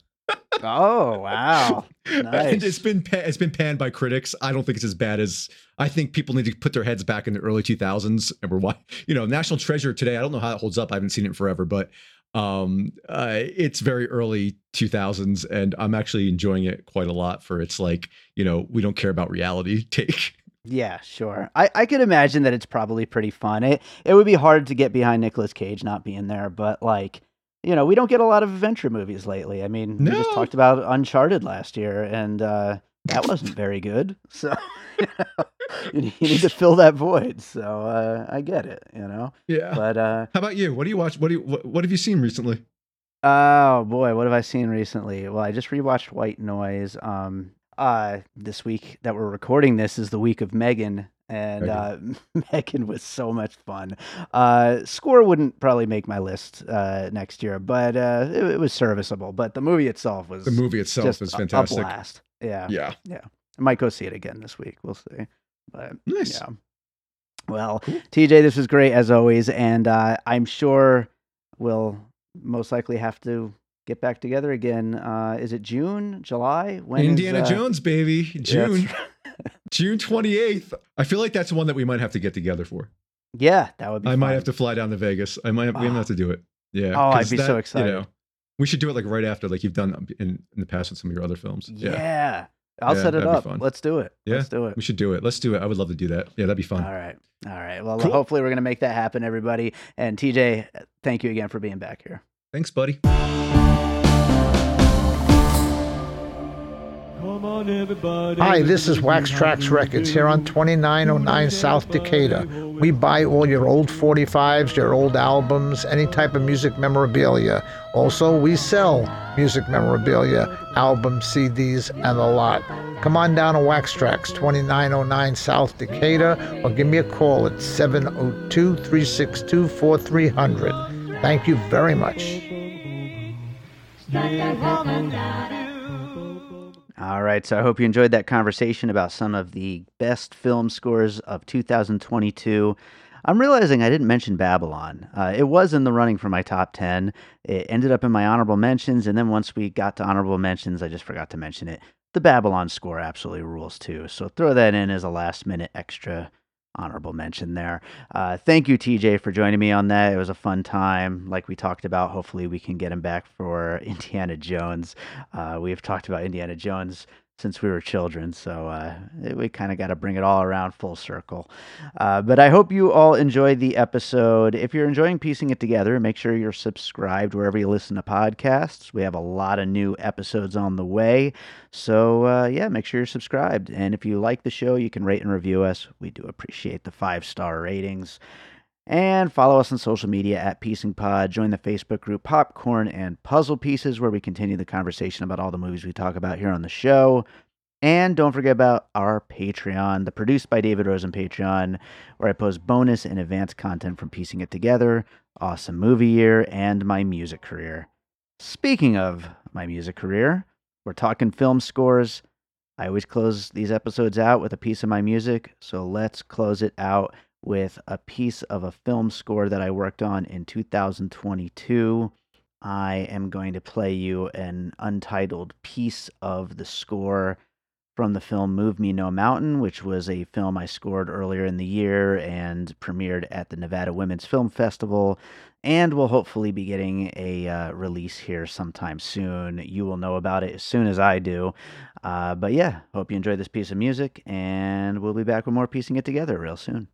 oh wow and Nice. it's been it's been panned by critics. I don't think it's as bad as I think people need to put their heads back in the early 2000s. And we're you know National Treasure today. I don't know how it holds up. I haven't seen it forever, but um uh it's very early 2000s and i'm actually enjoying it quite a lot for its like you know we don't care about reality take yeah sure. I i could imagine that it's probably pretty fun. It it would be hard to get behind Nicolas cage not being there but like you know we don't get a lot of adventure movies lately. I mean we just talked about uncharted last year and uh that wasn't very good so you need- you need to fill that void so uh i get it you know? Yeah. But uh how about you? What do you watch what do you what, what have you seen recently? Oh boy, what have I seen recently? Well, I just rewatched White Noise. Um, uh, this week that we're recording this is the week of Megan, and uh, Megan was so much fun. Uh, score wouldn't probably make my list uh, next year, but uh, it, it was serviceable. But the movie itself was the movie itself just is fantastic A blast. Yeah, yeah I might go see it again this week. We'll see. But nice yeah. Well, Cool. TJ, this was great as always, and uh, I'm sure we'll most likely have to get back together again. Uh, is it June, July? When is, indiana uh, jones baby june june 28th i feel like that's one that we might have to get together for Yeah, that would be. i might have to fly down to vegas i might have, we might have to do it yeah Oh, I'd be so excited. You know, we should do it like right after like you've done in, in the past with some of your other films Yeah, yeah I'll Yeah, set it up. Let's do it. Yeah, Let's do it. we should do it let's do it i would love to do that yeah that'd be fun All right. All right. Well, Cool. hopefully we're gonna make that happen, everybody. And TJ, thank you again for being back here. Thanks buddy Hi, this is Wax Trax Records here on 2909 South Decatur. We buy all your old 45s, your old albums, any type of music memorabilia. Also, we sell music memorabilia, albums, CDs, and a lot. Come on down to Wax Trax, 2909 South Decatur, or give me a call at 702 362 4300. Thank you very much. All right, so I hope you enjoyed that conversation about some of the best film scores of 2022. I'm realizing I didn't mention Babylon. Uh, it was in the running for my top 10. It ended up in my honorable mentions, and then once we got to honorable mentions, I just forgot to mention it. The Babylon score absolutely rules too, so throw that in as a last minute extra honorable mention there. Uh, thank you, TJ, for joining me on that. It was a fun time. Like we talked about, hopefully we can get him back for Indiana Jones. Uh, we've talked about Indiana Jones since we were children. So uh, we kind of got to bring it all around full circle. Uh, but I hope you all enjoyed the episode. If you're enjoying piecing it together, make sure you're subscribed wherever you listen to podcasts. We have a lot of new episodes on the way. So uh, yeah, make sure you're subscribed. And if you like the show, you can rate and review us. We do appreciate the five star ratings. And follow us on social media at Piecing Pod. Join the Facebook group Popcorn and Puzzle Pieces, where we continue the conversation about all the movies we talk about here on the show. And don't forget about our Patreon, the Produced by David Rosen Patreon, where I post bonus and advanced content from Piecing It Together, Awesome Movie Year, and my music career. Speaking of my music career, we're talking film scores. I always close these episodes out with a piece of my music, so let's close it out with a piece of a film score that I worked on in 2022. I am going to play you an untitled piece of the score from the film Move Me No Mountain, which was a film I scored earlier in the year and premiered at the Nevada Women's Film Festival. And will hopefully be getting a uh, release here sometime soon. You will know about it as soon as I do. Uh, but yeah, hope you enjoyed this piece of music, and we'll be back with more piecing it together real soon.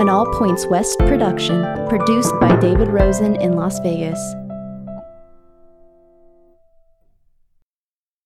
An All Points West production, produced by David Rosen in Las Vegas.